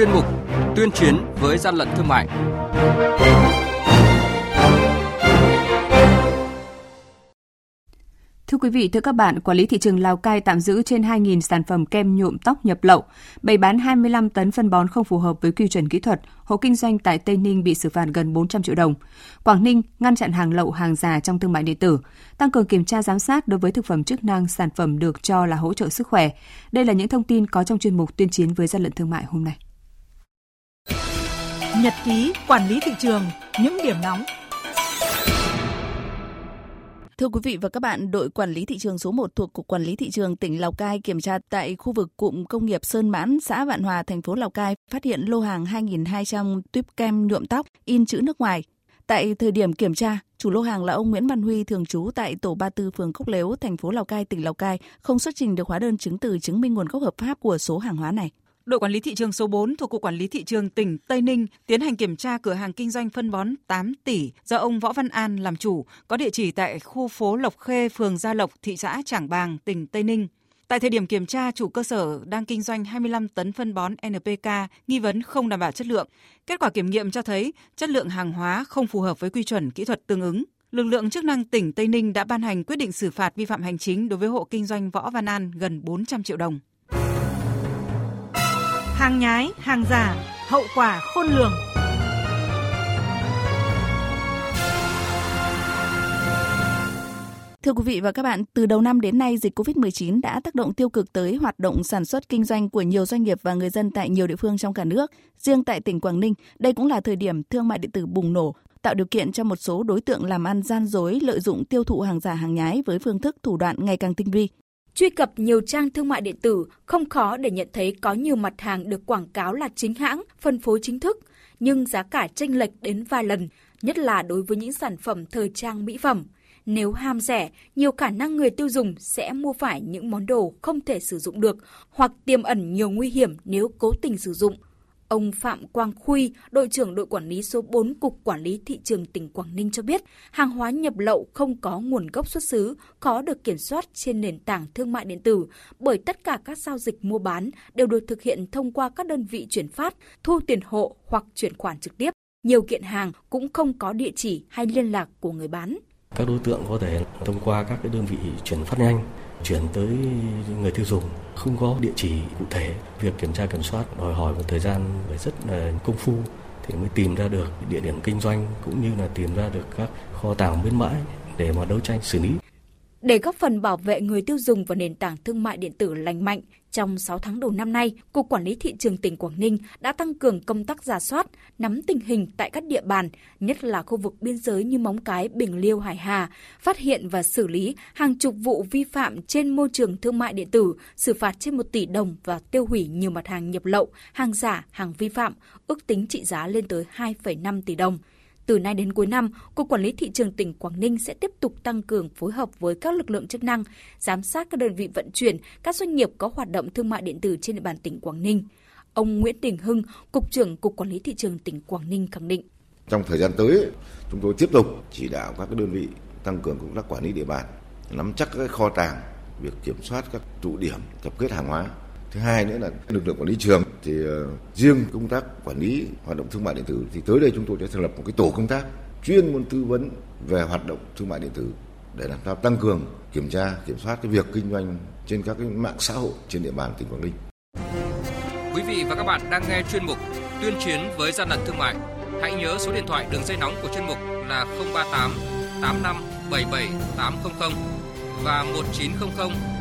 chuyên mục Tuyên chiến với gian lận thương mại. Thưa quý vị, thưa các bạn, quản lý thị trường Lào Cai tạm giữ trên 2.000 sản phẩm kem nhuộm tóc nhập lậu, bày bán 25 tấn phân bón không phù hợp với quy chuẩn kỹ thuật. Hộ kinh doanh tại Tây Ninh bị xử phạt gần 400 triệu đồng. Quảng Ninh ngăn chặn hàng lậu, hàng giả trong thương mại điện tử, tăng cường kiểm tra giám sát đối với thực phẩm chức năng, sản phẩm được cho là hỗ trợ sức khỏe. Đây là những thông tin có trong chuyên mục tuyên chiến với gian lận thương mại hôm nay. Nhật ký quản lý thị trường, những điểm nóng Thưa quý vị và các bạn, đội quản lý thị trường số 1 thuộc Cục Quản lý Thị trường tỉnh Lào Cai kiểm tra tại khu vực cụm công nghiệp Sơn Mãn, xã Vạn Hòa, thành phố Lào Cai, phát hiện lô hàng 2.200 tuyếp kem nhuộm tóc in chữ nước ngoài. Tại thời điểm kiểm tra, chủ lô hàng là ông Nguyễn Văn Huy thường trú tại tổ 34 phường Cốc Lếu, thành phố Lào Cai, tỉnh Lào Cai, không xuất trình được hóa đơn chứng từ chứng minh nguồn gốc hợp pháp của số hàng hóa này. Đội quản lý thị trường số 4 thuộc Cục Quản lý Thị trường tỉnh Tây Ninh tiến hành kiểm tra cửa hàng kinh doanh phân bón 8 tỷ do ông Võ Văn An làm chủ, có địa chỉ tại khu phố Lộc Khê, phường Gia Lộc, thị xã Trảng Bàng, tỉnh Tây Ninh. Tại thời điểm kiểm tra, chủ cơ sở đang kinh doanh 25 tấn phân bón NPK nghi vấn không đảm bảo chất lượng. Kết quả kiểm nghiệm cho thấy chất lượng hàng hóa không phù hợp với quy chuẩn kỹ thuật tương ứng. Lực lượng chức năng tỉnh Tây Ninh đã ban hành quyết định xử phạt vi phạm hành chính đối với hộ kinh doanh Võ Văn An gần 400 triệu đồng hàng nhái, hàng giả, hậu quả khôn lường. Thưa quý vị và các bạn, từ đầu năm đến nay, dịch COVID-19 đã tác động tiêu cực tới hoạt động sản xuất kinh doanh của nhiều doanh nghiệp và người dân tại nhiều địa phương trong cả nước. Riêng tại tỉnh Quảng Ninh, đây cũng là thời điểm thương mại điện tử bùng nổ, tạo điều kiện cho một số đối tượng làm ăn gian dối lợi dụng tiêu thụ hàng giả hàng nhái với phương thức thủ đoạn ngày càng tinh vi. Truy cập nhiều trang thương mại điện tử không khó để nhận thấy có nhiều mặt hàng được quảng cáo là chính hãng, phân phối chính thức, nhưng giá cả chênh lệch đến vài lần, nhất là đối với những sản phẩm thời trang mỹ phẩm. Nếu ham rẻ, nhiều khả năng người tiêu dùng sẽ mua phải những món đồ không thể sử dụng được hoặc tiềm ẩn nhiều nguy hiểm nếu cố tình sử dụng. Ông Phạm Quang Khuy, đội trưởng đội quản lý số 4 Cục Quản lý Thị trường tỉnh Quảng Ninh cho biết, hàng hóa nhập lậu không có nguồn gốc xuất xứ, khó được kiểm soát trên nền tảng thương mại điện tử, bởi tất cả các giao dịch mua bán đều được thực hiện thông qua các đơn vị chuyển phát, thu tiền hộ hoặc chuyển khoản trực tiếp. Nhiều kiện hàng cũng không có địa chỉ hay liên lạc của người bán. Các đối tượng có thể thông qua các cái đơn vị chuyển phát nhanh, chuyển tới người tiêu dùng, không có địa chỉ cụ thể. Việc kiểm tra kiểm soát đòi hỏi một thời gian phải rất là công phu thì mới tìm ra được địa điểm kinh doanh cũng như là tìm ra được các kho tàng bến bãi để mà đấu tranh xử lý để góp phần bảo vệ người tiêu dùng và nền tảng thương mại điện tử lành mạnh, trong 6 tháng đầu năm nay, Cục Quản lý Thị trường tỉnh Quảng Ninh đã tăng cường công tác giả soát, nắm tình hình tại các địa bàn, nhất là khu vực biên giới như Móng Cái, Bình Liêu, Hải Hà, phát hiện và xử lý hàng chục vụ vi phạm trên môi trường thương mại điện tử, xử phạt trên 1 tỷ đồng và tiêu hủy nhiều mặt hàng nhập lậu, hàng giả, hàng vi phạm, ước tính trị giá lên tới 2,5 tỷ đồng. Từ nay đến cuối năm, Cục Quản lý Thị trường tỉnh Quảng Ninh sẽ tiếp tục tăng cường phối hợp với các lực lượng chức năng, giám sát các đơn vị vận chuyển, các doanh nghiệp có hoạt động thương mại điện tử trên địa bàn tỉnh Quảng Ninh. Ông Nguyễn Đình Hưng, Cục trưởng Cục Quản lý Thị trường tỉnh Quảng Ninh khẳng định. Trong thời gian tới, chúng tôi tiếp tục chỉ đạo các đơn vị tăng cường công tác quản lý địa bàn, nắm chắc các kho tàng, việc kiểm soát các trụ điểm tập kết hàng hóa thứ hai nữa là lực lượng quản lý trường thì ờ, riêng công tác quản lý hoạt động thương mại điện tử thì tới đây chúng tôi sẽ thành lập một cái tổ công tác chuyên môn tư vấn về hoạt động thương mại điện tử để làm sao tăng cường kiểm tra, kiểm soát cái việc kinh doanh trên các cái mạng xã hội trên địa bàn tỉnh Quảng Ninh. Quý vị và các bạn đang nghe chuyên mục tuyên chiến với gian lận thương mại. Hãy nhớ số điện thoại đường dây nóng của chuyên mục là 038 85 77 800 và 1900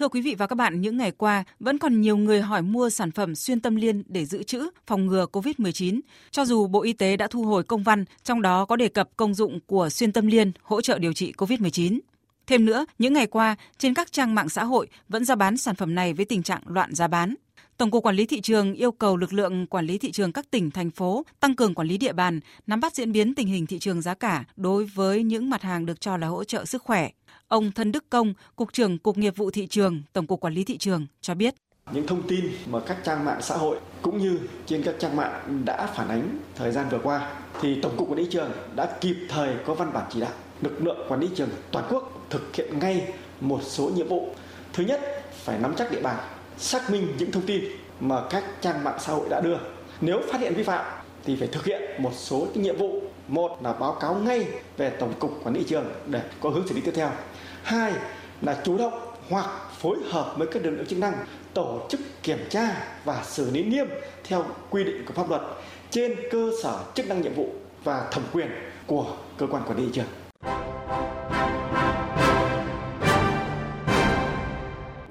Thưa quý vị và các bạn, những ngày qua vẫn còn nhiều người hỏi mua sản phẩm xuyên tâm liên để giữ trữ phòng ngừa COVID-19. Cho dù Bộ Y tế đã thu hồi công văn, trong đó có đề cập công dụng của xuyên tâm liên hỗ trợ điều trị COVID-19. Thêm nữa, những ngày qua, trên các trang mạng xã hội vẫn ra bán sản phẩm này với tình trạng loạn giá bán. Tổng cục Quản lý thị trường yêu cầu lực lượng quản lý thị trường các tỉnh thành phố tăng cường quản lý địa bàn, nắm bắt diễn biến tình hình thị trường giá cả đối với những mặt hàng được cho là hỗ trợ sức khỏe. Ông Thân Đức Công, cục trưởng Cục Nghiệp vụ thị trường, Tổng cục Quản lý thị trường cho biết những thông tin mà các trang mạng xã hội cũng như trên các trang mạng đã phản ánh thời gian vừa qua thì tổng cục quản lý trường đã kịp thời có văn bản chỉ đạo lực lượng quản lý trường toàn quốc thực hiện ngay một số nhiệm vụ thứ nhất phải nắm chắc địa bàn xác minh những thông tin mà các trang mạng xã hội đã đưa. Nếu phát hiện vi phạm thì phải thực hiện một số những nhiệm vụ. Một là báo cáo ngay về tổng cục quản lý trường để có hướng xử lý tiếp theo. Hai là chủ động hoặc phối hợp với các lực lượng chức năng tổ chức kiểm tra và xử lý nghiêm theo quy định của pháp luật trên cơ sở chức năng nhiệm vụ và thẩm quyền của cơ quan quản lý thị trường.